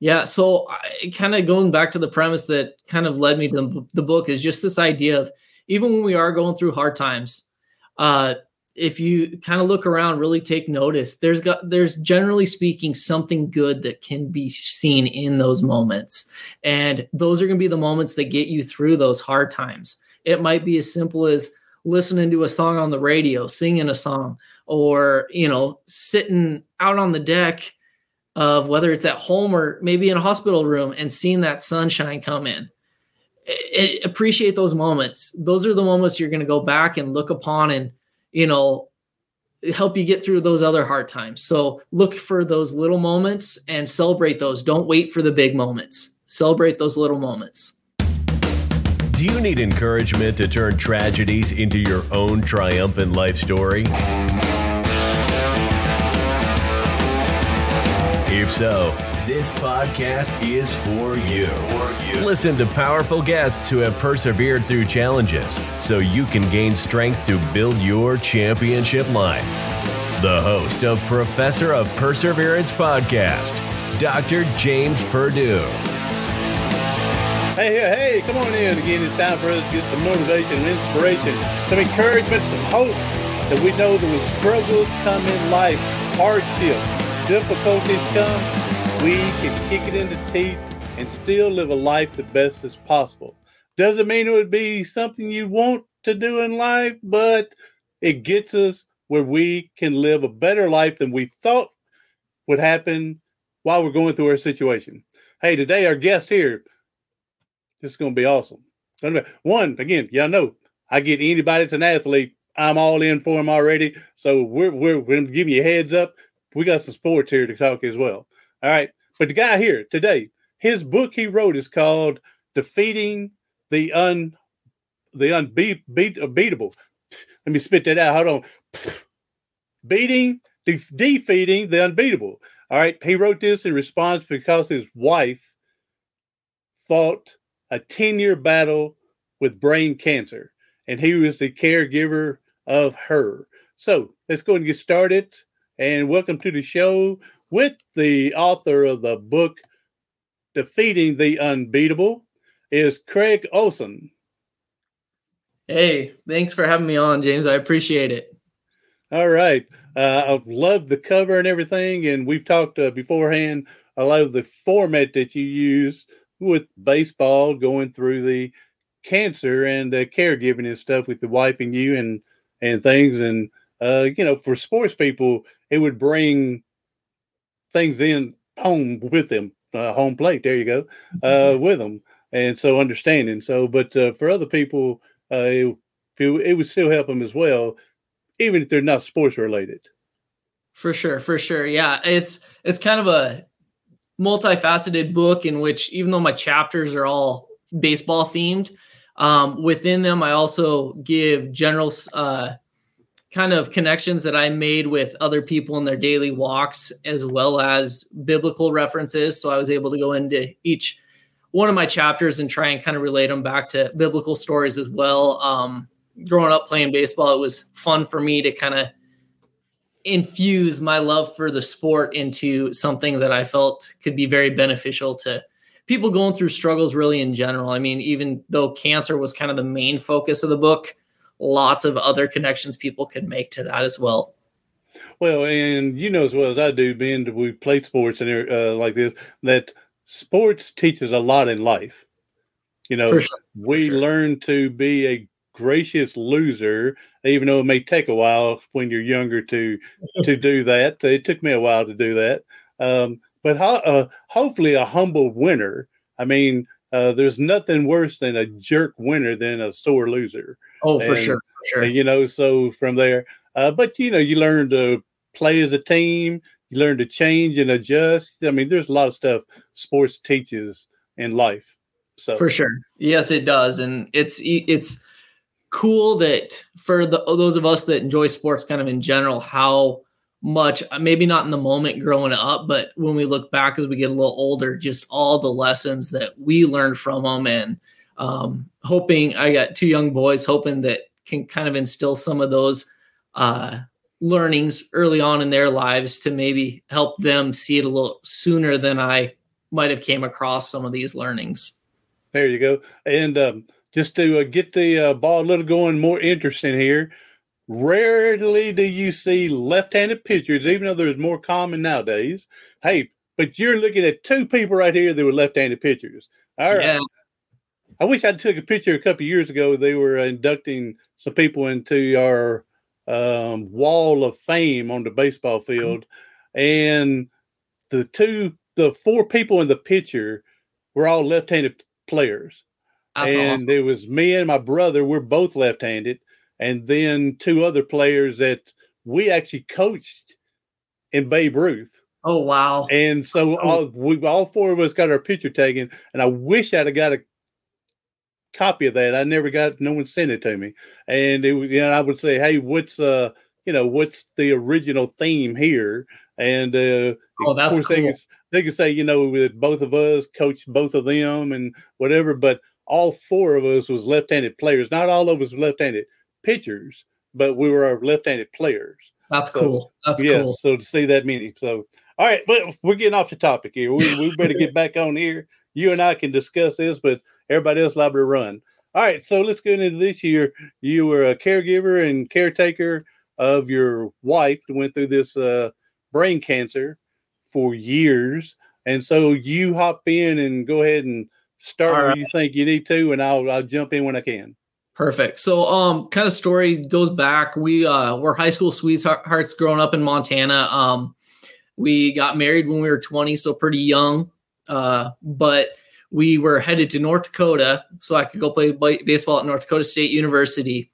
Yeah, so kind of going back to the premise that kind of led me to the, book is just this idea of even when we are going through hard times, uh, if you kind of look around, really take notice, there's got there's generally speaking something good that can be seen in those moments. And those are going to be the moments that get you through those hard times. It might be as simple as listening to a song on the radio, singing a song, or you know, sitting out on the deck of whether it's at home or maybe in a hospital room and seeing that sunshine come in. It, appreciate those moments. Those are the moments you're going to go back and look upon and you know, help you get through those other hard times. So look for those little moments and celebrate those. Don't wait for the big moments. Celebrate those little moments. Do you need encouragement to turn tragedies into your own triumphant life story? If so, this podcast is for you. Listen to powerful guests who have persevered through challenges so you can gain strength to build your championship life. The host of Professor of Perseverance podcast, Dr. James Purdue. Hey, hey, come on in. Again, it's time for us to get some motivation and inspiration, some encouragement, some hope that we know that when struggles come in life, hardship, difficulties come, we can kick it in the teeth and still live a life the best as possible. Doesn't mean it would be something you want to do in life, but it gets us where we can live a better life than we thought would happen while we're going through our situation. Hey, today our guest here, this is going to be awesome. One, again, y'all know I get anybody that's an athlete, I'm all in for them already. So we're, we're, we're going to give you heads up. We got some sports here to talk as well. All right. But the guy here today, his book he wrote is called Defeating the Un the Unbeatable. Let me spit that out. Hold on. Beating, de- defeating the unbeatable. All right. He wrote this in response because his wife fought a 10 year battle with brain cancer, and he was the caregiver of her. So let's go and get started. And welcome to the show with the author of the book Defeating the Unbeatable is Craig Olson. Hey, thanks for having me on, James. I appreciate it. All right. Uh, I love the cover and everything. And we've talked uh, beforehand. I love the format that you use with baseball going through the cancer and uh, caregiving and stuff with the wife and you and and things. And, uh, you know, for sports people, it would bring things in home with them, uh, home plate. There you go, uh, with them, and so understanding. So, but uh, for other people, uh, it, it would still help them as well, even if they're not sports related. For sure, for sure, yeah. It's it's kind of a multifaceted book in which, even though my chapters are all baseball themed, um, within them I also give general uh, kind of connections that I made with other people in their daily walks, as well as biblical references. So I was able to go into each one of my chapters and try and kind of relate them back to biblical stories as well. Um, growing up playing baseball, it was fun for me to kind of infuse my love for the sport into something that I felt could be very beneficial to people going through struggles really in general. I mean, even though cancer was kind of the main focus of the book, lots of other connections people could make to that as well. Well, and you know as well as I do, being we play sports and uh, like this, that sports teaches a lot in life. You know, sure. we sure. learn to be a gracious loser, even though it may take a while when you're younger to to do that. It took me a while to do that, um, but ho- uh, hopefully a humble winner. I mean, uh, there's nothing worse than a jerk winner than a sore loser. Oh, for and, sure, for sure. And, you know, so from there, uh, but you know, you learn to play as a team. You learn to change and adjust. I mean, there's a lot of stuff sports teaches in life. So for sure, yes, it does, and it's it's cool that for the those of us that enjoy sports, kind of in general, how much maybe not in the moment growing up but when we look back as we get a little older just all the lessons that we learned from them and um, hoping I got two young boys, hoping that can kind of instill some of those uh, learnings early on in their lives to maybe help them see it a little sooner than I might have came across some of these learnings. There you go. And um, just to uh, get the uh, ball a little going more interesting here, rarely do you see left-handed pitchers, even though there's more common nowadays. Hey, but you're looking at two people right here that were left-handed pitchers. All right. Yeah. I wish I took a picture a couple years ago. They were inducting some people into our um, wall of fame on the baseball field, and the two, the four people in the picture were all left-handed players. That's and awesome. it was me and my brother. We're both left-handed, and then two other players that we actually coached in Babe Ruth. Oh wow! And so all we all four of us got our picture taken, and I wish I'd have got a copy of that. I never got no one sent it to me, and it you know I would say, hey, what's uh you know what's the original theme here? And uh, oh, that's cool. They can, they can say you know with both of us coached both of them and whatever, but all four of us was left-handed players. Not all of us were left-handed pitchers, but we were left-handed players. That's so, cool. That's yeah, cool. So to see that many. So all right, but we're getting off the topic here. We, we better get back on here. You and I can discuss this, but everybody else liable to run. All right, so let's get into this year. You were a caregiver and caretaker of your wife who went through this uh, brain cancer for years. And so you hop in and go ahead and start All where right. you think you need to, and I'll I'll jump in when I can. Perfect. So, um, kind of story goes back. We uh, were high school sweethearts growing up in Montana. Um, we got married when we were 20, so pretty young. Uh, but we were headed to North Dakota so I could go play baseball at North Dakota State University.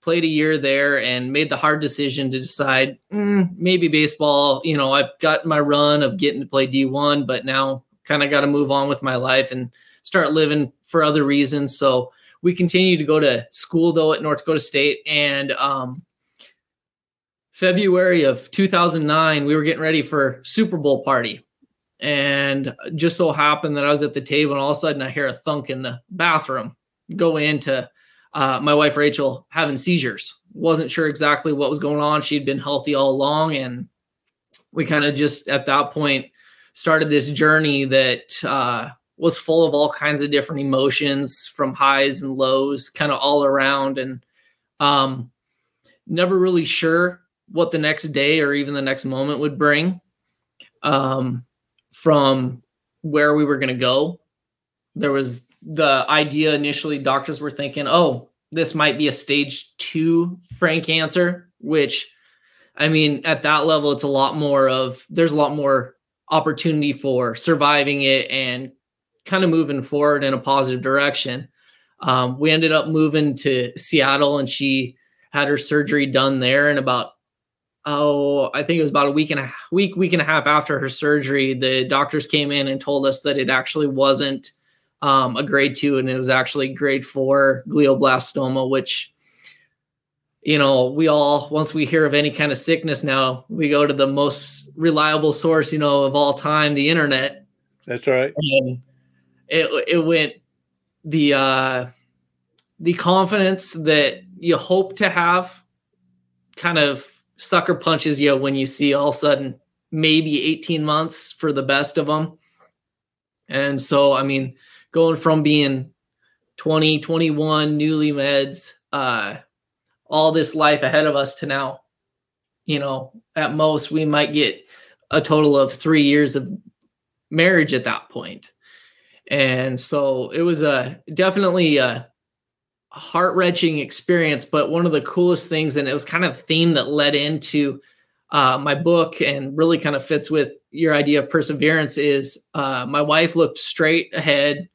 Played a year there and made the hard decision to decide mm, maybe baseball. You know, I've got my run of getting to play D1, but now kind of got to move on with my life and start living for other reasons. So we continued to go to school though at North Dakota State and um, February of 2009, we were getting ready for Super Bowl party. And just so happened that I was at the table and all of a sudden I hear a thunk in the bathroom. Go into uh, my wife Rachel having seizures. Wasn't sure exactly what was going on. She'd been healthy all along. And we kind of just at that point started this journey that uh, was full of all kinds of different emotions from highs and lows, kind of all around. And um, never really sure what the next day or even the next moment would bring um, from where we were going to go. There was the idea initially, doctors were thinking, oh, this might be a stage two brain cancer, which I mean, at that level, it's a lot more of, there's a lot more opportunity for surviving it and kind of moving forward in a positive direction. Um, we ended up moving to Seattle and she had her surgery done there in about oh, I think it was about a week and a week, week and a half after her surgery, the doctors came in and told us that it actually wasn't um, a grade two and it was actually grade four glioblastoma, which, you know, we all, once we hear of any kind of sickness now, we go to the most reliable source, you know, of all time, the internet. That's right. And it, it went the, uh, the confidence that you hope to have kind of sucker punches you when you see all of a sudden maybe 18 months for the best of them. And so, I mean, going from being 20, 21, newly meds, uh, all this life ahead of us to now, you know, at most we might get a total of three years of marriage at that point. And so it was a definitely a heart wrenching experience, but one of the coolest things, and it was kind of theme that led into uh, my book and really kind of fits with your idea of perseverance is uh, my wife looked straight ahead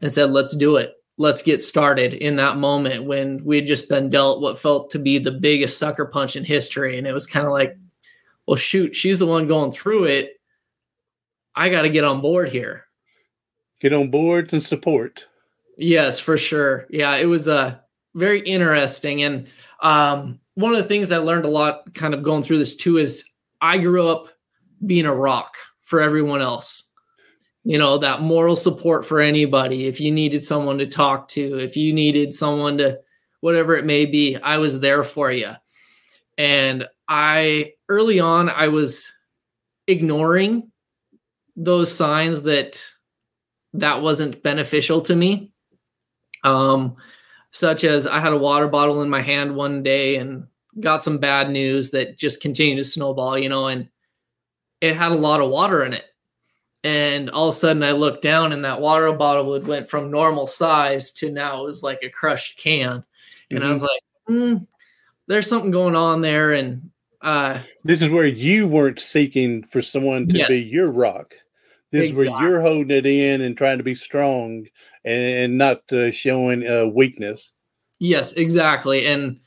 and said, let's do it. Let's get started in that moment when we had just been dealt what felt to be the biggest sucker punch in history. And it was kind of like, well, shoot, she's the one going through it. I got to get on board here. Get on board and support. Yes, for sure. Yeah, it was uh, very interesting. And um, one of the things I learned a lot kind of going through this too is I grew up being a rock for everyone else. You know, that moral support for anybody. If you needed someone to talk to, if you needed someone to, whatever it may be, I was there for you. And I, early on, I was ignoring those signs that that wasn't beneficial to me. Um, such as I had a water bottle in my hand one day and got some bad news that just continued to snowball, you know, and it had a lot of water in it. And all of a sudden I looked down and that water bottle had went from normal size to now it was like a crushed can. And mm-hmm. I was like, mm, there's something going on there. And uh, this is where you weren't seeking for someone to yes. be your rock. This exactly. is where you're holding it in and trying to be strong and, not uh, showing uh, weakness. Yes, exactly. And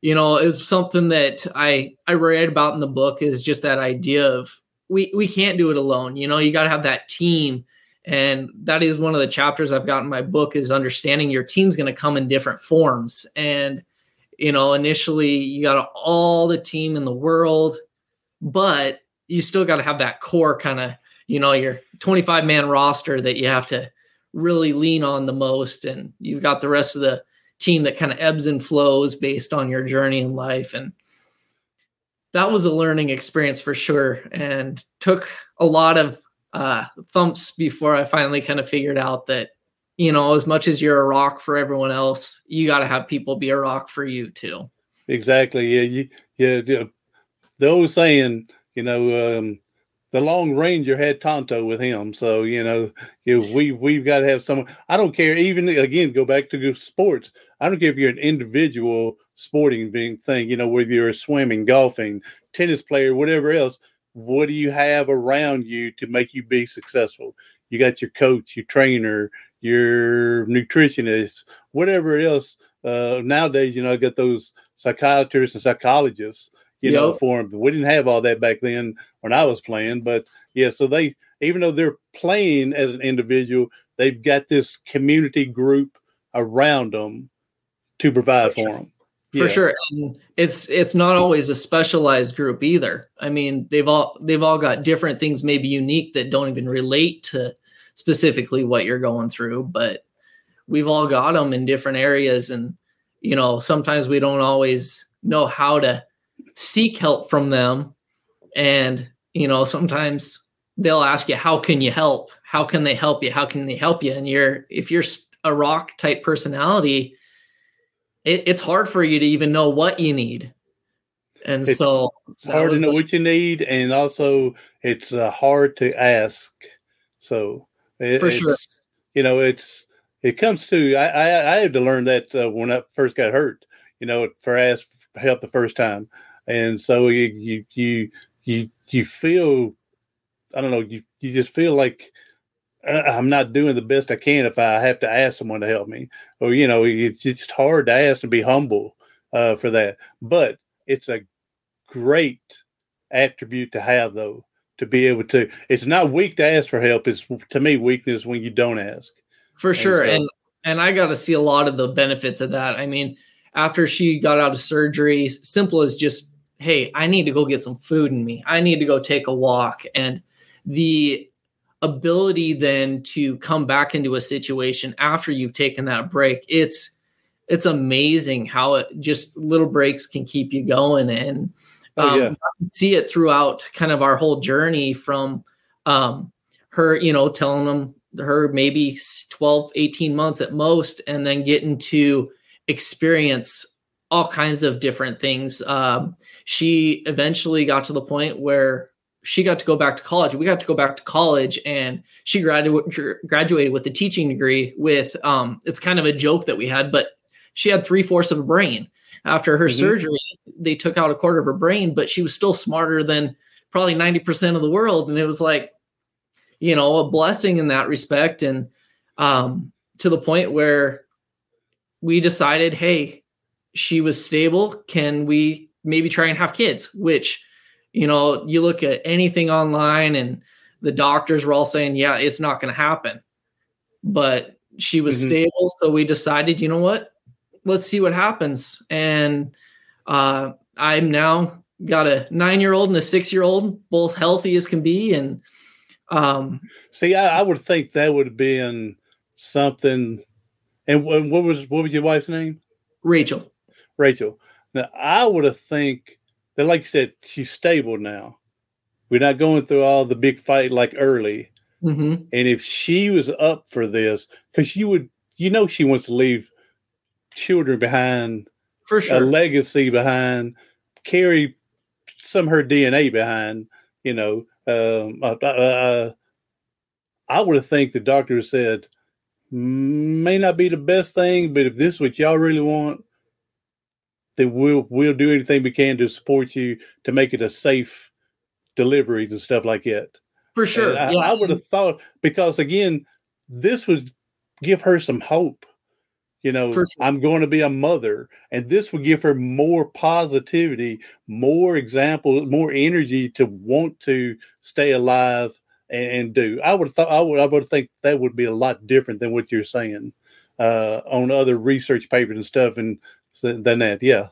you know, is something that I I read about in the book is just that idea of we we can't do it alone. You know, you got to have that team. And that is one of the chapters I've got in my book is understanding your team's going to come in different forms. And you know, initially you got all the team in the world, but you still got to have that core kind of, you know, your 25 man roster that you have to really lean on the most. And you've got the rest of the team that kind of ebbs and flows based on your journey in life. And that was a learning experience for sure and took a lot of uh, thumps before I finally kind of figured out that you know, as much as you're a rock for everyone else, you got to have people be a rock for you too. Exactly. Yeah. You, yeah. yeah. The old saying, you know, um, the Lone Ranger had Tonto with him. So, you know, we, we've got to have someone, I don't care. Even again, go back to sports. I don't care if you're an individual sporting thing, you know, whether you're swimming, golfing, tennis player, whatever else, what do you have around you to make you be successful? You got your coach, your trainer, your nutritionist, whatever else. Uh, nowadays, you know, I got those psychiatrists and psychologists, you yep. know, for them. We didn't have all that back then when I was playing, but yeah. So they, even though they're playing as an individual, they've got this community group around them to provide for, for them. For sure, and it's it's not always a specialized group either. I mean, they've all they've all got different things, maybe unique that don't even relate to specifically what you're going through, but we've all got them in different areas. And, you know, sometimes we don't always know how to seek help from them. And, you know, sometimes they'll ask you, how can you help? How can they help you? How can they help you? And you're, if you're a rock type personality, it, it's hard for you to even know what you need. And it's so hard to know like, what you need. And also it's uh, hard to ask. So it, For sure. You know, it's it comes to I I, I had to learn that uh, when I first got hurt. You know, for ask help the first time, and so you you you you you feel I don't know you you just feel like uh, I'm not doing the best I can if I have to ask someone to help me, or you know, it's just hard to ask and be humble uh, for that. But it's a great attribute to have, though, to be able to it's not weak to ask for help it's to me weakness when you don't ask. For sure and so, and, and i got to see a lot of the benefits of that. I mean after she got out of surgery simple as just hey i need to go get some food in me i need to go take a walk and the ability then to come back into a situation after you've taken that break it's it's amazing how it just little breaks can keep you going and Oh, um, yeah. see it throughout kind of our whole journey from um, her, you know, telling them her maybe 12, 18 months at most, and then getting to experience all kinds of different things. Um, she eventually got to the point where she got to go back to college. We got to go back to college, and she graduated graduated with a teaching degree. With um, it's kind of a joke that we had, but she had three fourths of a brain after her mm-hmm. surgery they took out a quarter of her brain but she was still smarter than probably 90% of the world and it was like you know a blessing in that respect and um to the point where we decided hey she was stable can we maybe try and have kids which you know you look at anything online and the doctors were all saying yeah it's not going to happen but she was mm-hmm. stable so we decided you know what let's see what happens. And uh, I'm now got a nine year old and a six year old, both healthy as can be. And um, see, I, I would think that would have been something. And what was what was your wife's name? Rachel. Rachel. Now I would have think that, like you said, she's stable now. We're not going through all the big fight like early. Mm-hmm. And if she was up for this, because you would, you know, she wants to leave children behind, For sure, a legacy behind, carry some of her DNA behind. You know, um, uh, uh, uh, I would have think the doctor said may not be the best thing, but if this is what y'all really want, then we'll we'll do anything we can to support you to make it a safe deliveries and stuff like that. For sure. I, yeah. I would have thought because again, this would give her some hope. You know, sure. I'm going to be a mother, and this would give her more positivity, more example, more energy to want to stay alive and, and do. I would have thought I would I would think that would be a lot different than what you're saying uh, on other research papers and stuff, and than that. Yeah,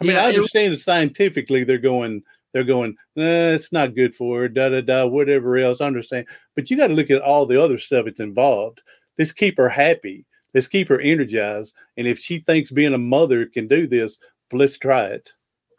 I mean, Yeah, I it- understand that scientifically they're going they're going, nah, it's not good for her, da da da, whatever else. I understand. But you got to look at all the other stuff that's involved. Let's keep her happy. Let's keep her energized. And if she thinks being a mother can do this, let's try it.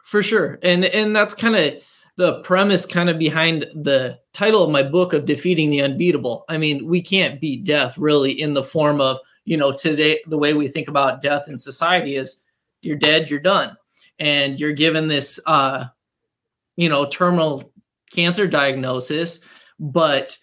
for sure and and that's kind of the premise kind of behind the title of my book of defeating the unbeatable i mean we can't beat death really in the form of you know today the way we think about death in society is you're dead you're done. And you're given this uh you know terminal cancer diagnosis. But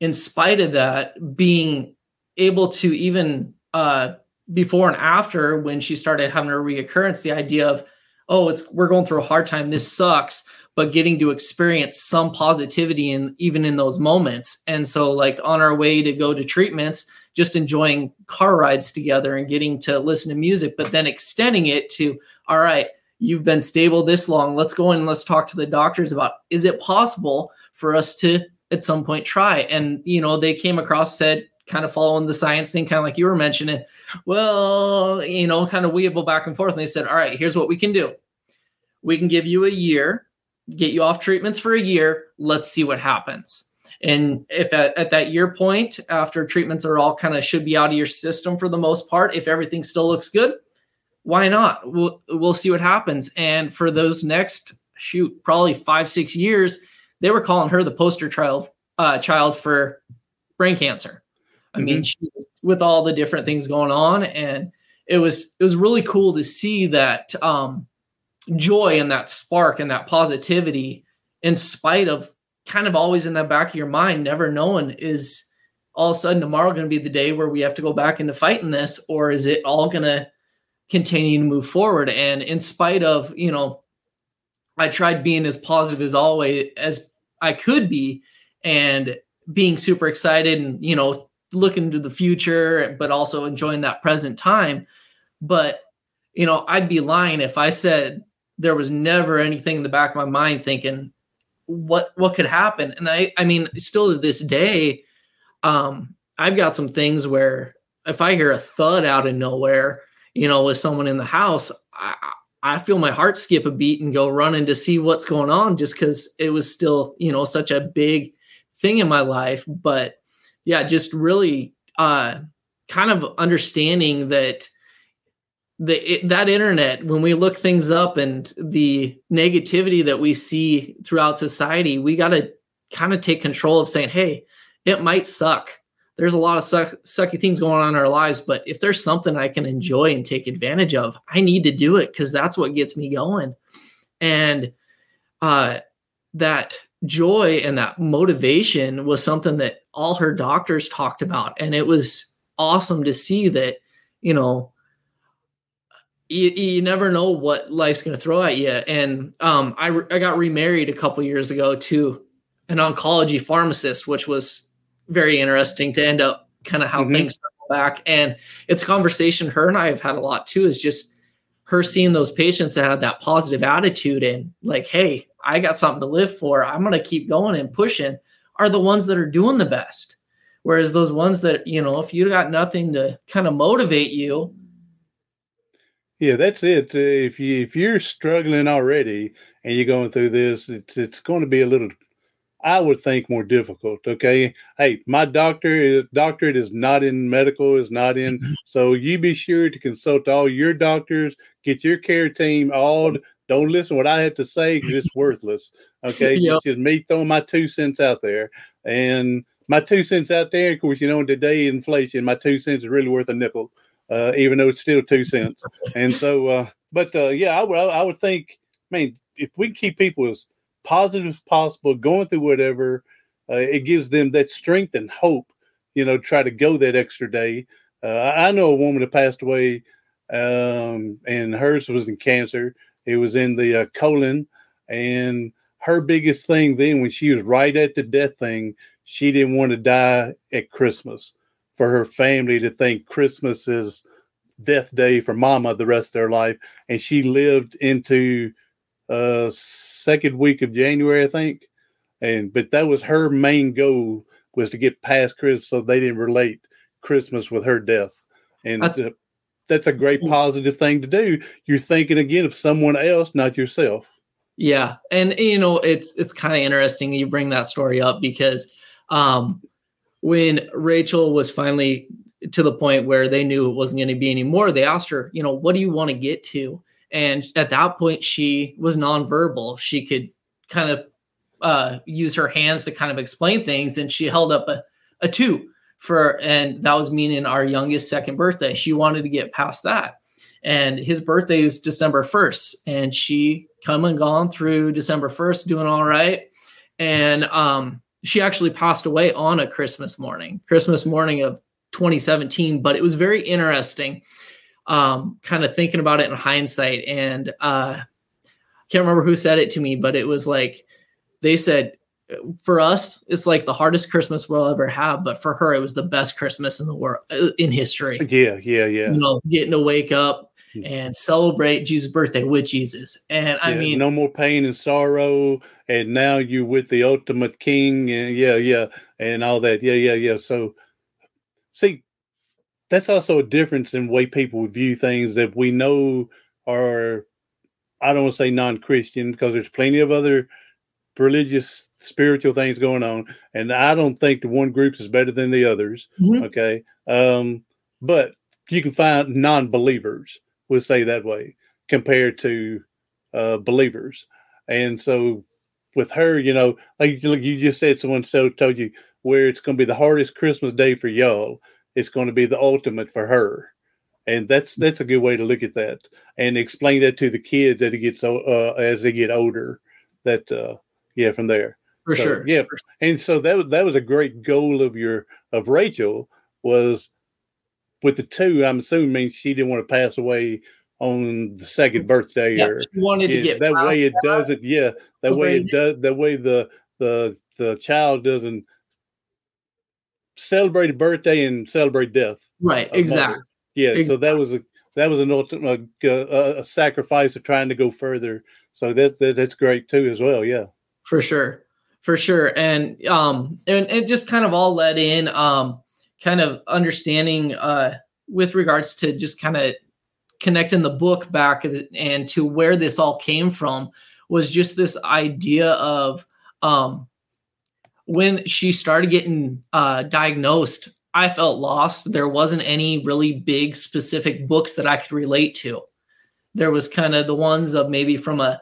in spite of that being able to even uh before and after when she started having her reoccurrence the idea of oh it's we're going through a hard time this sucks but getting to experience some positivity in even in those moments. And so like on our way to go to treatments just enjoying car rides together and getting to listen to music but then extending it to all right you've been stable this long let's go in and let's talk to the doctors about is it possible for us to at some point try and you know they came across said kind of following the science thing kind of like you were mentioning well, you know, kind of weeable back and forth. And they said, all right, here's what we can do. We can give you a year, get you off treatments for a year. Let's see what happens. And if at, at that year point, after treatments are all kind of should be out of your system for the most part, if everything still looks good, why not? We'll, we'll see what happens. And for those next, shoot, probably five, six years, they were calling her the poster child, uh, child for brain cancer. I mean, she was with all the different things going on, and it was it was really cool to see that um, joy and that spark and that positivity, in spite of kind of always in the back of your mind, never knowing is all of a sudden tomorrow going to be the day where we have to go back into fighting this, or is it all going to continue to move forward? And in spite of you know, I tried being as positive as always as I could be, and being super excited and you know looking to the future, but also enjoying that present time. But, you know, I'd be lying if I said there was never anything in the back of my mind thinking what what could happen. And I I mean, still to this day, um, I've got some things where if I hear a thud out of nowhere, you know, with someone in the house, I I feel my heart skip a beat and go running to see what's going on just because it was still, you know, such a big thing in my life. But yeah, just really uh, kind of understanding that the it, that internet when we look things up and the negativity that we see throughout society, we got to kind of take control of saying, "Hey, it might suck. There's a lot of suck, sucky things going on in our lives, but if there's something I can enjoy and take advantage of, I need to do it because that's what gets me going." And uh, that joy and that motivation was something that all her doctors talked about and it was awesome to see that you know you, you never know what life's going to throw at you. And um, I, re- I got remarried a couple years ago to an oncology pharmacist which was very interesting to end up kind of how Mhm. things back. And it's a conversation her and i have had a lot too is just her seeing those patients that have that positive attitude and like hey i got something to live for. I'm going to keep going and pushing are the ones that are doing the best. Whereas those ones that you know if you got nothing to kind of motivate you Yeah, that's it. Uh, If you if you're struggling already and you're going through this, it's it's going to be a little, I would think, more difficult. Okay, hey, my doctor doctorate is not in medical, is not in. So you be sure to consult all your doctors, get your care team all Don't listen to what I have to say because it's worthless. Okay, yep. it's just me throwing my two cents out there, and my two cents out there. Of course, you know, in today inflation, my two cents is really worth a nickel, uh, even though it's still two cents. And so, uh, but uh, yeah, I would I would think, I mean, if we keep people as positive as possible, going through whatever, uh, it gives them that strength and hope. You know, try to go that extra day. Uh, I know a woman that passed away, um, and hers was in cancer. It was in the uh, colon, and her biggest thing then, when she was right at the death thing, she didn't want to die at Christmas for her family to think Christmas is death day for mama the rest of their life. And she lived into uh second week of January, I think. And but that was her main goal was to get past Christmas so they didn't relate Christmas with her death. And that's, uh, that's a great positive thing to do. You're thinking again of someone else, not yourself. Yeah. And you know, it's it's kind of interesting you bring that story up because um, when Rachel was finally to the point where they knew it wasn't going to be anymore, they asked her, you know, what do you want to get to? And at that point, she was nonverbal. She could kind of uh, use her hands to kind of explain things, and she held up a, a two for, and that was meaning our youngest second birthday. She wanted to get past that, and his birthday was December first, and she come and gone through December first, doing all right, and um, she actually passed away on a Christmas morning, Christmas morning of 2017. But it was very interesting, um, kind of thinking about it in hindsight. And uh, can't remember who said it to me, but it was like they said, for us, it's like the hardest Christmas we'll ever have, but for her, it was the best Christmas in the world in history. Yeah, yeah, yeah. You know, getting to wake up and celebrate Jesus' birthday with Jesus. And I mean, no more pain and sorrow. And now you're with the ultimate king. And yeah, yeah. And all that. Yeah, yeah, yeah. So, see, that's also a difference in way people view things that we know are, I don't want to say non Christian because there's plenty of other religious, spiritual things going on. And I don't think the one group is better than the others. Mm-hmm. Okay. Um, but you can find non we'll say that way, compared to uh, believers. And so with her, you know, like, like you just said, someone so told you where it's going to be the hardest Christmas day for y'all. It's going to be the ultimate for her. And that's that's a good way to look at that, and explain that to the kids that it gets uh, as they get older. That uh, yeah, from there for so, sure, yeah. And so that that was a great goal of your of Rachel was with the two, I'm assuming means she didn't want to pass away on the second birthday yeah, or she wanted to get that way it doesn't yeah that way it does that way the the the child doesn't celebrate a birthday and celebrate death right exactly yeah exactly. so that was a that was an ultimate a, a, sacrifice of trying to go further. So that, that that's great too as well yeah. For sure for sure and um and it just kind of all led in um kind of understanding uh, with regards to just kind of connecting the book back and to where this all came from was just this idea of um, when she started getting uh, diagnosed i felt lost. There wasn't any really big specific books that i could relate to. There was kind of the ones of maybe from a,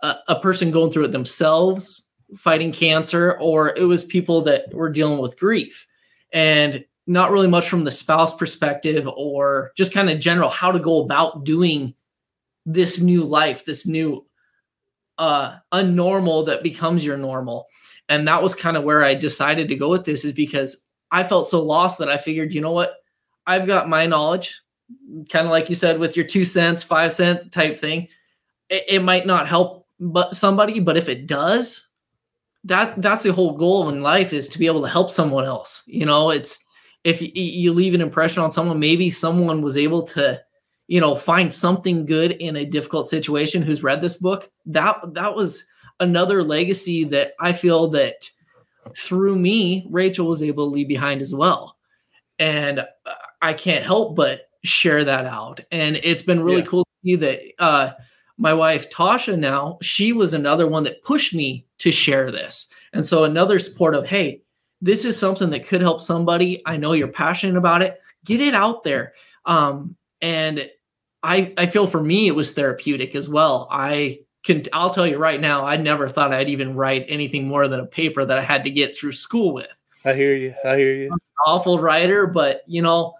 a, a person going through it themselves fighting cancer or it was people that were dealing with grief. And not really much from the spouse perspective or just kind of general how to go about doing this new life, this new uh unnormal that becomes your normal. And that was kind of where I decided to go with this is because I felt so lost that I figured, you know what? I've got my knowledge, kind of like you said with your 2 cents, 5 cents type thing. It, it might not help but somebody, but if it does, that that's the whole goal in life is to be able to help someone else. You know, it's if you leave an impression on someone, maybe someone was able to, you know, find something good in a difficult situation who's read this book. That that was another legacy that I feel that through me, Rachel was able to leave behind as well. And I can't help but share that out. And it's been really yeah. cool to see that uh, my wife Tasha now, she was another one that pushed me to share this. And so another support of, hey, this is something that could help somebody. I know you're passionate about it. Get it out there. Um, and I I feel for me it was therapeutic as well. I can I'll tell you right now, I never thought I'd even write anything more than a paper that I had to get through school with. I hear you. I hear you. awful writer, but you know,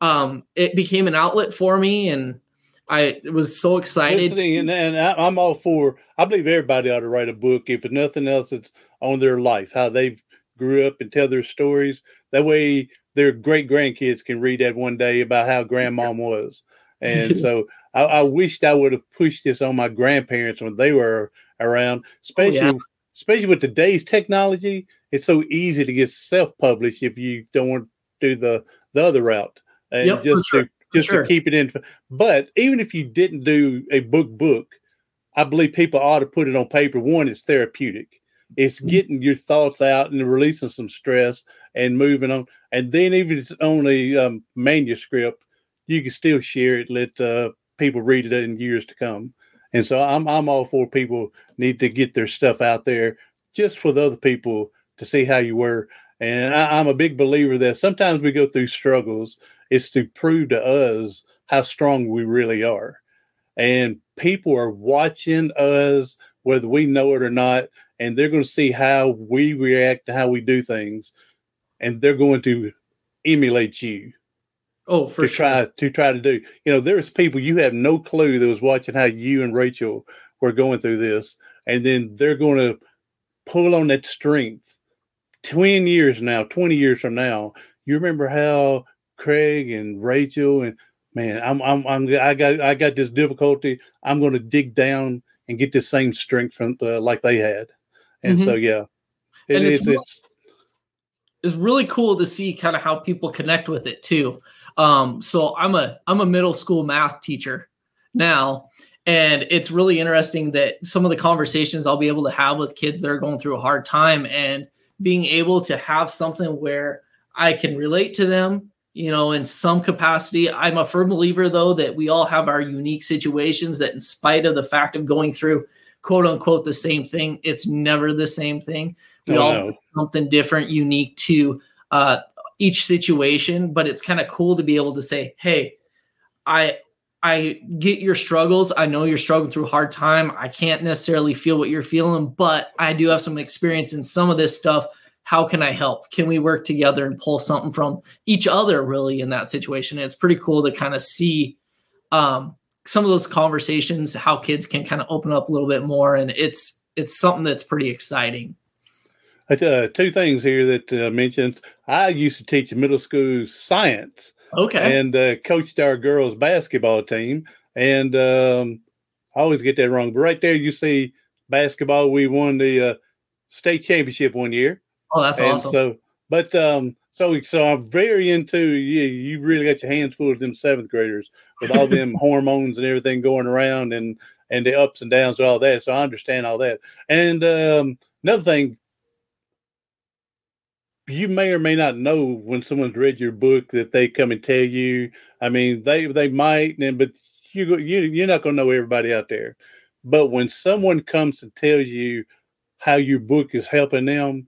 um, it became an outlet for me, and I was so excited. To, and, and I, am all for. I believe everybody ought to write a book, if nothing else, it's on their life, how they grew up, and tell their stories. That way, their great grandkids can read that one day about how grandmom was. And so, I, I wished I would have pushed this on my grandparents when they were around, especially. Oh, yeah especially with today's technology, it's so easy to get self-published if you don't want to do the the other route and yep, just sure. to just sure. to keep it in. But even if you didn't do a book book, I believe people ought to put it on paper. One, it's therapeutic. It's mm-hmm. getting your thoughts out and releasing some stress and moving on. And then even if it's only um, manuscript, you can still share it. Let uh, people read it in years to come. And so I'm I'm all for people need to get their stuff out there just for the other people to see how you were. And I, I'm a big believer that sometimes we go through struggles. It's to prove to us how strong we really are. And people are watching us, whether we know it or not, and they're going to see how we react to how we do things, and they're going to emulate you. Oh, for to sure. try to try to do. You know, there's people you have no clue that was watching how you and Rachel were going through this, and then they're going to pull on that strength. Ten years now, twenty years from now, you remember how Craig and Rachel and man, I'm I'm, I'm I got I got this difficulty. I'm going to dig down and get the same strength from the, like they had, and mm-hmm. so yeah, it, and it's, it's, it's it's really cool to see kind of how people connect with it too. Um, so I'm a I'm a middle school math teacher now, and it's really interesting that some of the conversations I'll be able to have with kids that are going through a hard time and being able to have something where I can relate to them, you know, in some capacity. I'm a firm believer though that we all have our unique situations that in spite of the fact of going through quote unquote the same thing, it's never the same thing. We oh, all no. something different, unique to uh, each situation, but it's kind of cool to be able to say, "Hey, I I get your struggles. I know you're struggling through hard time. I can't necessarily feel what you're feeling, but I do have some experience in some of this stuff. How can I help? Can we work together and pull something from each other really in that situation? And it's pretty cool to kind of see um, some of those conversations, how kids can kind of open up a little bit more. And it's it's something that's pretty exciting. Uh, two things here that uh, mentioned. I used to teach middle school science. Okay. And uh, coached our girls basketball team. And um, I always get that wrong. But right there, you see basketball. We won the uh, state championship one year. Oh, that's and awesome. So, but um, so so I'm very into you. You really got your hands full of them seventh graders with all them hormones and everything going around and and the ups and downs and all that. So I understand all that. And um, another thing, you may or may not know when someone's read your book that they come and tell you. I mean, they they might, and but you you you're not gonna know everybody out there. But when someone comes and tells you how your book is helping them,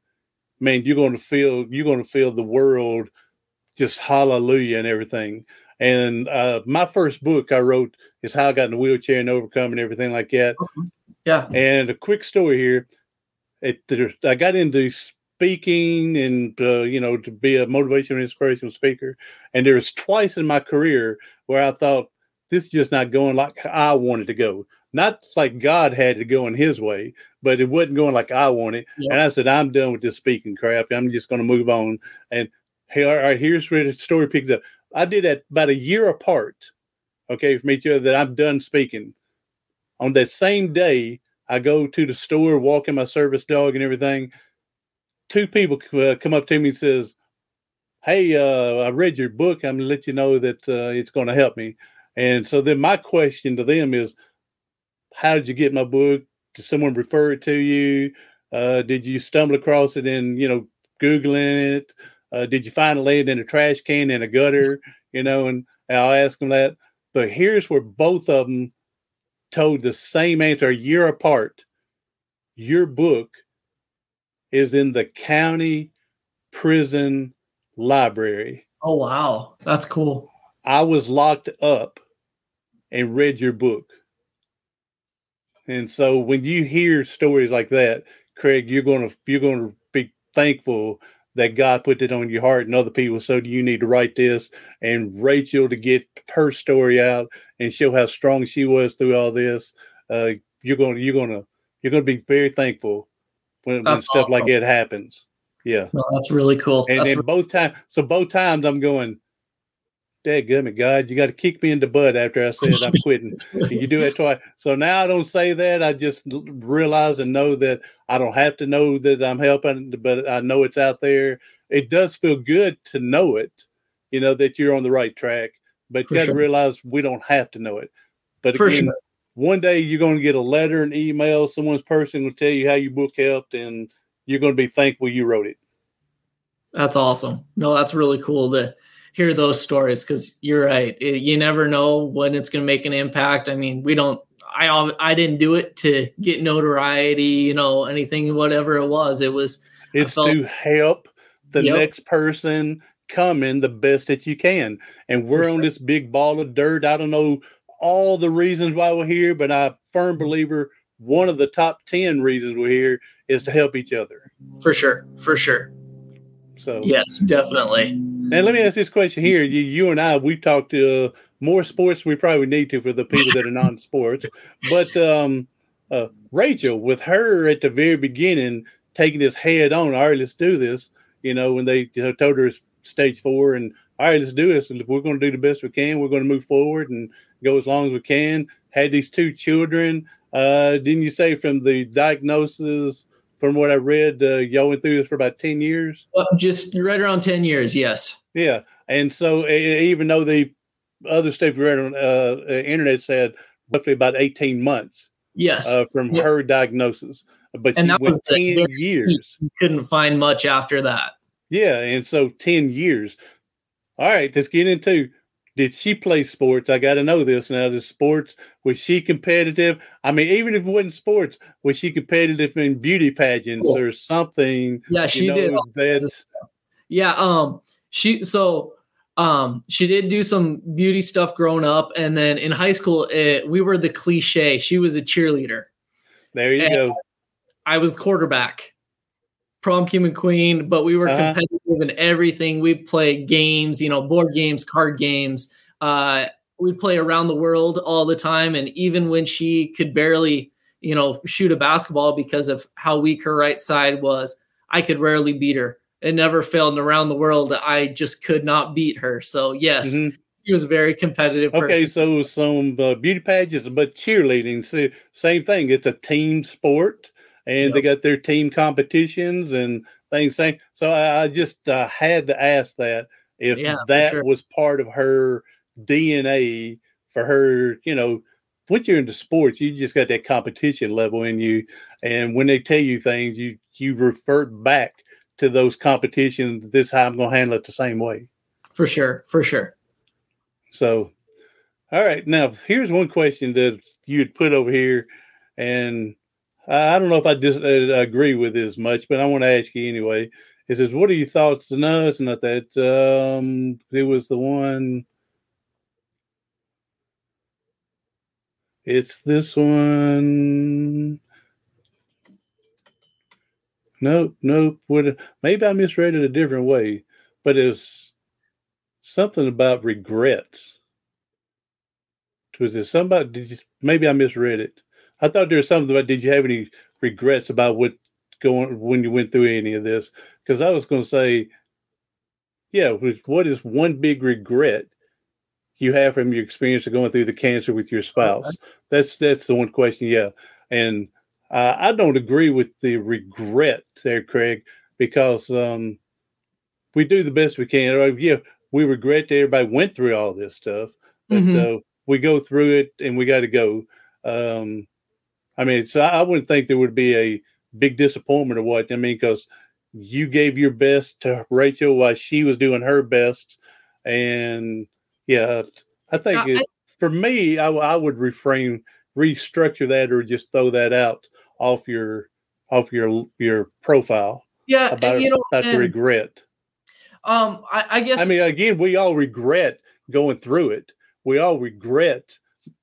man, you're gonna feel you're gonna feel the world just hallelujah and everything. And uh, my first book I wrote is how I got in the wheelchair and overcome and everything like that. Yeah. And a quick story here. It, I got into speaking and uh, you know to be a motivational inspirational speaker and there was twice in my career where i thought this is just not going like i wanted to go not like god had to go in his way but it wasn't going like i wanted yeah. and i said i'm done with this speaking crap i'm just going to move on and hey all right here's where the story picks up i did that about a year apart okay from each other that i'm done speaking on that same day i go to the store walking my service dog and everything two people uh, come up to me and says, "Hey, uh, I read your book. I'm gonna let you know that uh, it's going to help me." And so then my question to them is, "How did you get my book? Did someone refer it to you? Uh, did you stumble across it in you know googling it? Uh, did you find it laying in a trash can in a gutter? You know?" And I'll ask them that. But here's where both of them told the same answer a year apart. Your book is in the county prison library. Oh wow, that's cool. I was locked up and read your book. And so when you hear stories like that, Craig, you're gonna you're gonna be thankful that God put it on your heart and other people. So do you need to write this and Rachel to get her story out and show how strong she was through all this. Uh, you're gonna you're gonna you're gonna be very thankful when, when stuff awesome. like that happens. Yeah, no, that's really cool. And really- both times, so both times I'm going Dad gummit, God, you got to kick me in the butt after I said I'm quitting. and you do it twice. So now I don't say that. I just realize and know that I don't have to know that I'm helping, but I know it's out there. It does feel good to know it, you know, that you're on the right track. But For you got to sure. realize we don't have to know it. But For again, sure. one day you're going to get a letter, an email, someone's person will tell you how your book helped, and you're going to be thankful you wrote it. That's awesome. No, that's really cool to hear those stories because you're right. It, you never know when it's going to make an impact. I mean, we don't. I I didn't do it to get notoriety, you know, anything, whatever it was. It was. It's felt, to help the yep. next person come in the best that you can. And we're sure. on this big ball of dirt. I don't know all the reasons why we're here, but I'm firm mm-hmm. believer one of the top 10 reasons we're here is to help each other. For sure. For sure. So, yes, definitely. And let me ask this question here. You, you and I, we've talked uh, more sports we probably need to for the people that are non-sports. But um, uh, Rachel, with her at the very beginning, taking this head on, all right, let's do this. You know, when they you know, told her stage four, and all right, let's do this. And we're going to do the best we can. We're going to move forward and go as long as we can. Had these two children. Uh, didn't you say from the diagnosis from what I read, uh, y'all went through this for about 10 years? Uh, just right around 10 years, yes. Yeah. And so even though the other stuff we read on uh, internet said roughly about 18 months yes, uh, from her diagnosis. But and that was 10 years. You couldn't find much after that. Yeah. And so 10 years. All right, let's get into did she play sports? I got to know this now. The sports was she competitive? I mean, even if it wasn't sports, was she competitive in beauty pageants cool. or something? Yeah, she know, did. That yeah, um, she so um she did do some beauty stuff growing up, and then in high school, it, we were the cliche. She was a cheerleader. There you go. I was quarterback prom king and queen, but we were uh-huh. competitive in everything. We play games, you know, board games, card games. Uh, we play around the world all the time. And even when she could barely, you know, shoot a basketball because of how weak her right side was, I could rarely beat her. It never failed. And around the world, I just could not beat her. So yes, mm-hmm. he was a very competitive. Okay, so some uh, beauty pageants, but cheerleading, so same thing. It's a team sport and yep. they got their team competitions and things. Saying so, I, just uh, had to ask that if yeah, that sure. was part of her DNA for her. You know, once you're into sports, you just got that competition level in you, and when they tell you things, you you revert back to those competitions. This how I'm going to handle it the same way. For sure, for sure. So, all right. Now, here's one question that you had put over here, and I don't know if I just uh, with this much, but I want to ask you anyway. It says, "What are your thoughts?" No, it's not that. Um, it was the one. It's this one. Nope, nope. What? Maybe I misread it a different way, but it's something about regrets. Was it somebody? Did you, maybe I misread it. I thought there was something about. Did you have any regrets about what going when you went through any of this? Because I was going to say, yeah, what is one big regret you have from your experience of going through the cancer with your spouse? Okay. That's that's the one question. Yeah, and uh, I don't agree with the regret there, Craig, because um, we do the best we can. Yeah, we regret that everybody went through all this stuff, but mm-hmm. uh, we go through it and we got to go. Um, I mean, so I wouldn't think there would be a big disappointment or what. I mean, because you gave your best to Rachel while she was doing her best, and yeah, I think it, I, for me, I, I would refrain, restructure that, or just throw that out off your off your your profile. Yeah, about, you know, about and, regret. Um, I, I guess. I mean, again, we all regret going through it. We all regret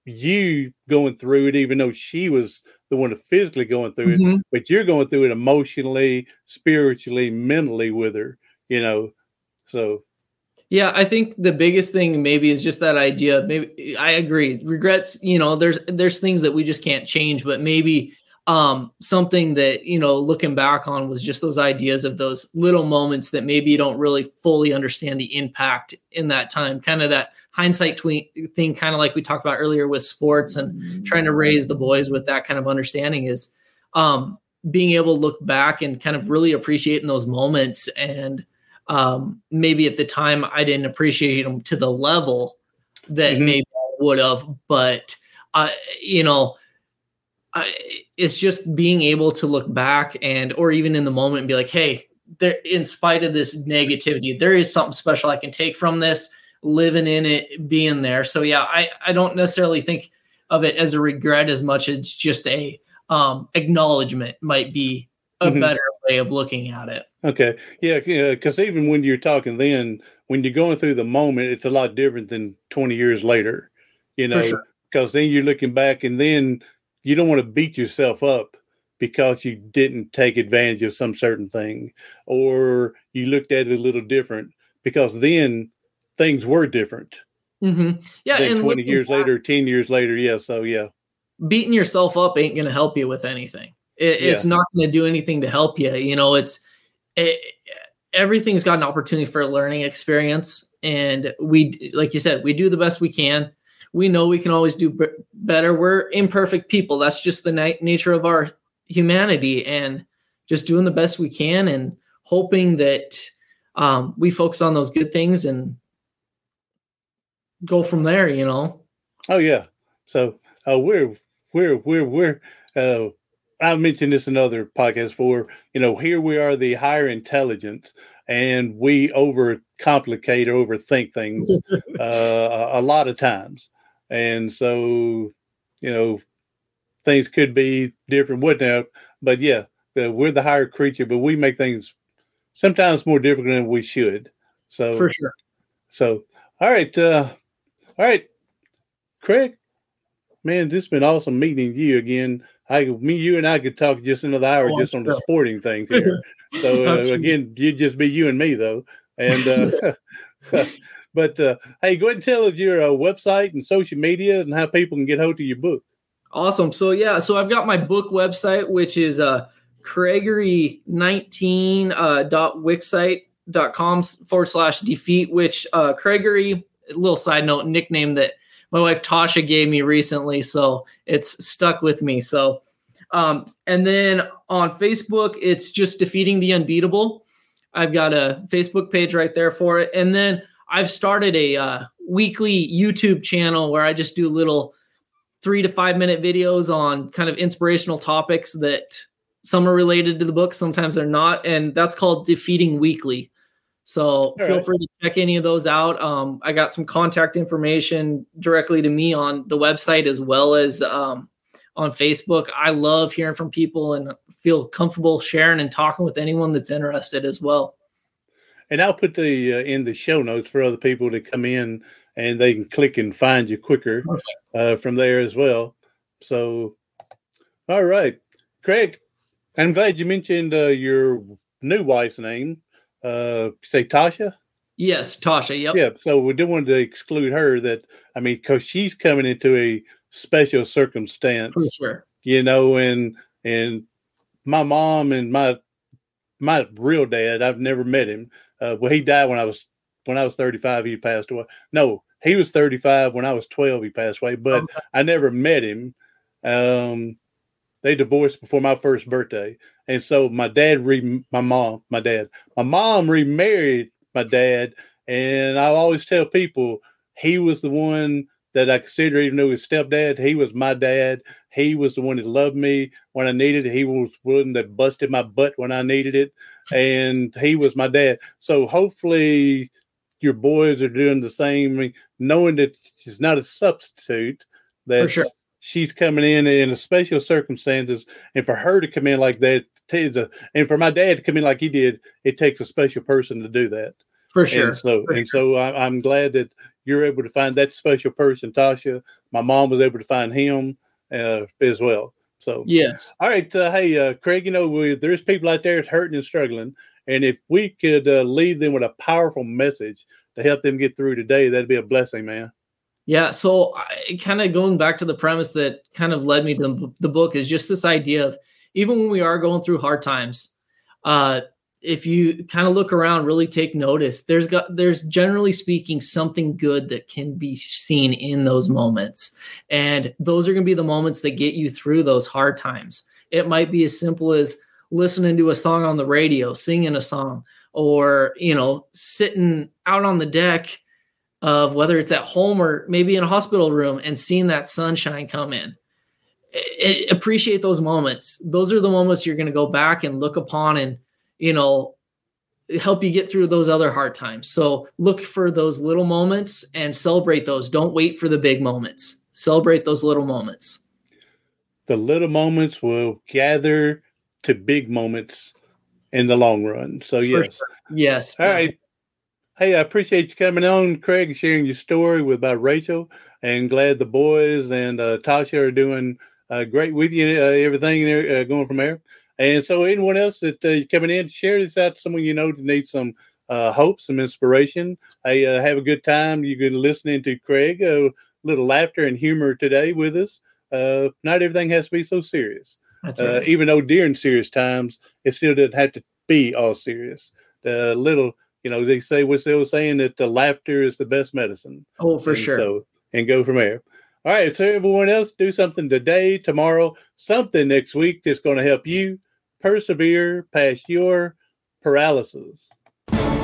you going through it, even though she was the one physically going through mm-hmm. it, but you're going through it emotionally, spiritually, mentally with her, you know. So yeah, I think the biggest thing maybe is just that idea. Maybe I agree. Regrets, you know, there's there's things that we just can't change, but maybe um something that, you know, looking back on was just those ideas of those little moments that maybe you don't really fully understand the impact in that time. Kind of that hindsight tweet thing, kind of like we talked about earlier with sports and trying to raise the boys with that kind of understanding is um, being able to look back and kind of really appreciating those moments. And um, maybe at the time I didn't appreciate them to the level that mm-hmm. maybe I would have, but I, you know, I, it's just being able to look back and, or even in the moment and be like, Hey, there, in spite of this negativity, there is something special I can take from this living in it, being there. So yeah, I, I don't necessarily think of it as a regret as much as just a um, acknowledgement might be a mm-hmm. better way of looking at it. Okay. Yeah. Because even when you're talking then, when you're going through the moment, it's a lot different than 20 years later, you know, because sure. then you're looking back and then you don't want to beat yourself up because you didn't take advantage of some certain thing or you looked at it a little different because then things were different. Mm-hmm. Yeah, and twenty years back, later, ten years later, yeah. So yeah, beating yourself up ain't going to help you with anything. It, yeah. It's not going to do anything to help you. You know, it's it, everything's got an opportunity for a learning experience, and we, like you said, we do the best we can. We know we can always do b- better. We're imperfect people. That's just the na- nature of our humanity, and just doing the best we can, and hoping that um, we focus on those good things and go from there, you know. Oh yeah. So uh, we're we're we're we're uh, I mentioned this in other podcasts for you know here we are the higher intelligence and we overcomplicate overthink things uh, a lot of times and so you know things could be different whatnot but yeah we're the higher creature but we make things sometimes more difficult than we should so for sure so all right uh all right, Craig, man, this has been awesome meeting you again. I, me, you, and I could talk just another hour oh, just on the sporting things here. So uh, again, you'd just be you and me though. And uh, but uh, hey, go ahead and tell us your uh, website and social media and how people can get hold of your book. Awesome. So yeah, so I've got my book website, which is uh, Craigery19 uh, dot com forward slash defeat, which uh, Craigery little side note nickname that my wife Tasha gave me recently, so it's stuck with me. So, um, and then on Facebook, it's just defeating the unbeatable. I've got a Facebook page right there for it, and then I've started a uh, weekly YouTube channel where I just do little three to five minute videos on kind of inspirational topics that some are related to the book, sometimes they're not, and that's called Defeating Weekly. So All feel right. free to check any of those out. Um, I got some contact information directly to me on the website as well as um, on Facebook. I love hearing from people and feel comfortable sharing and talking with anyone that's interested as well. And I'll put the uh, in the show notes for other people to come in and they can click and find you quicker uh, from there as well. So, all right, Craig, I'm glad you mentioned uh, your new wife's name uh, say Tasha. Yes, Tasha. Yep. Yeah. So we didn't want to exclude her. That I mean, because she's coming into a special circumstance. For sure. You know, and and my mom and my my real dad, I've never met him. Uh, well, he died when I was when I was 35. He passed away. No, he was 35 when I was 12. He passed away, but okay. I never met him. Um, they divorced before my first birthday, and so my dad re my mom, my dad, my mom remarried my dad, and I always tell people he was the one that I consider, even though his stepdad, he was my dad. He was the one that loved me when I needed it. He was willing to busted my butt when I needed it, and he was my dad. So hopefully, your boys are doing the same, knowing that she's not a substitute. That sure. she's coming in in a special circumstances, and for her to come in like that a, and for my dad to come in like he did, it takes a special person to do that. For sure. And so, for and sure. so I, am glad that you're able to find that special person, Tasha. My mom was able to find him uh, as well. So yes. All right. Uh, hey, uh, Craig. You know, we, there's people out there hurting and struggling, and if we could uh, leave them with a powerful message to help them get through today, that'd be a blessing, man. Yeah. So, kind of going back to the premise that kind of led me to the, the book is just this idea of even when we are going through hard times, uh, if you kind of look around, really take notice, there's got there's generally speaking something good that can be seen in those moments. And those are going to be the moments that get you through those hard times. It might be as simple as listening to a song on the radio, singing a song, or you know, sitting out on the deck of whether it's at home or maybe in a hospital room and seeing that sunshine come in. It, appreciate those moments. Those are the moments you're going to go back and look upon and you know, help you get through those other hard times. So look for those little moments and celebrate those. Don't wait for the big moments. Celebrate those little moments. The little moments will gather to big moments in the long run. So yes. Sure. Yes. All right. Hey, I appreciate you coming on, Craig, sharing your story with about Rachel. And glad the boys and uh, Tasha are doing uh, great with you. Uh, everything uh, going from there. And so, anyone else that uh, coming in, share this out to someone you know that needs some uh, hope, some inspiration. Hey, uh, have a good time. You're going to listening to Craig, a little laughter and humor today with us. Uh, not everything has to be so serious. That's uh, right. even though during serious times, it still doesn't have to be all serious. The little, you know, they say what's they were saying that the laughter is the best medicine. Oh, for and sure. So, and go from there. All right. So everyone else, do something today, tomorrow, something next week that's going to help you persevere past your paralysis.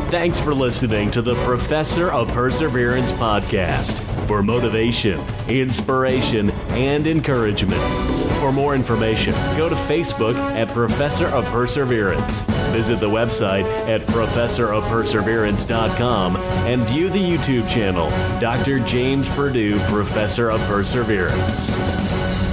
Thanks for listening to the Professor of Perseverance podcast for motivation, inspiration, and encouragement. For more information, go to Facebook at Professor of Perseverance. Visit the website at professorofperseverance.com and view the YouTube channel, Dr. James Purdue, Professor of Perseverance.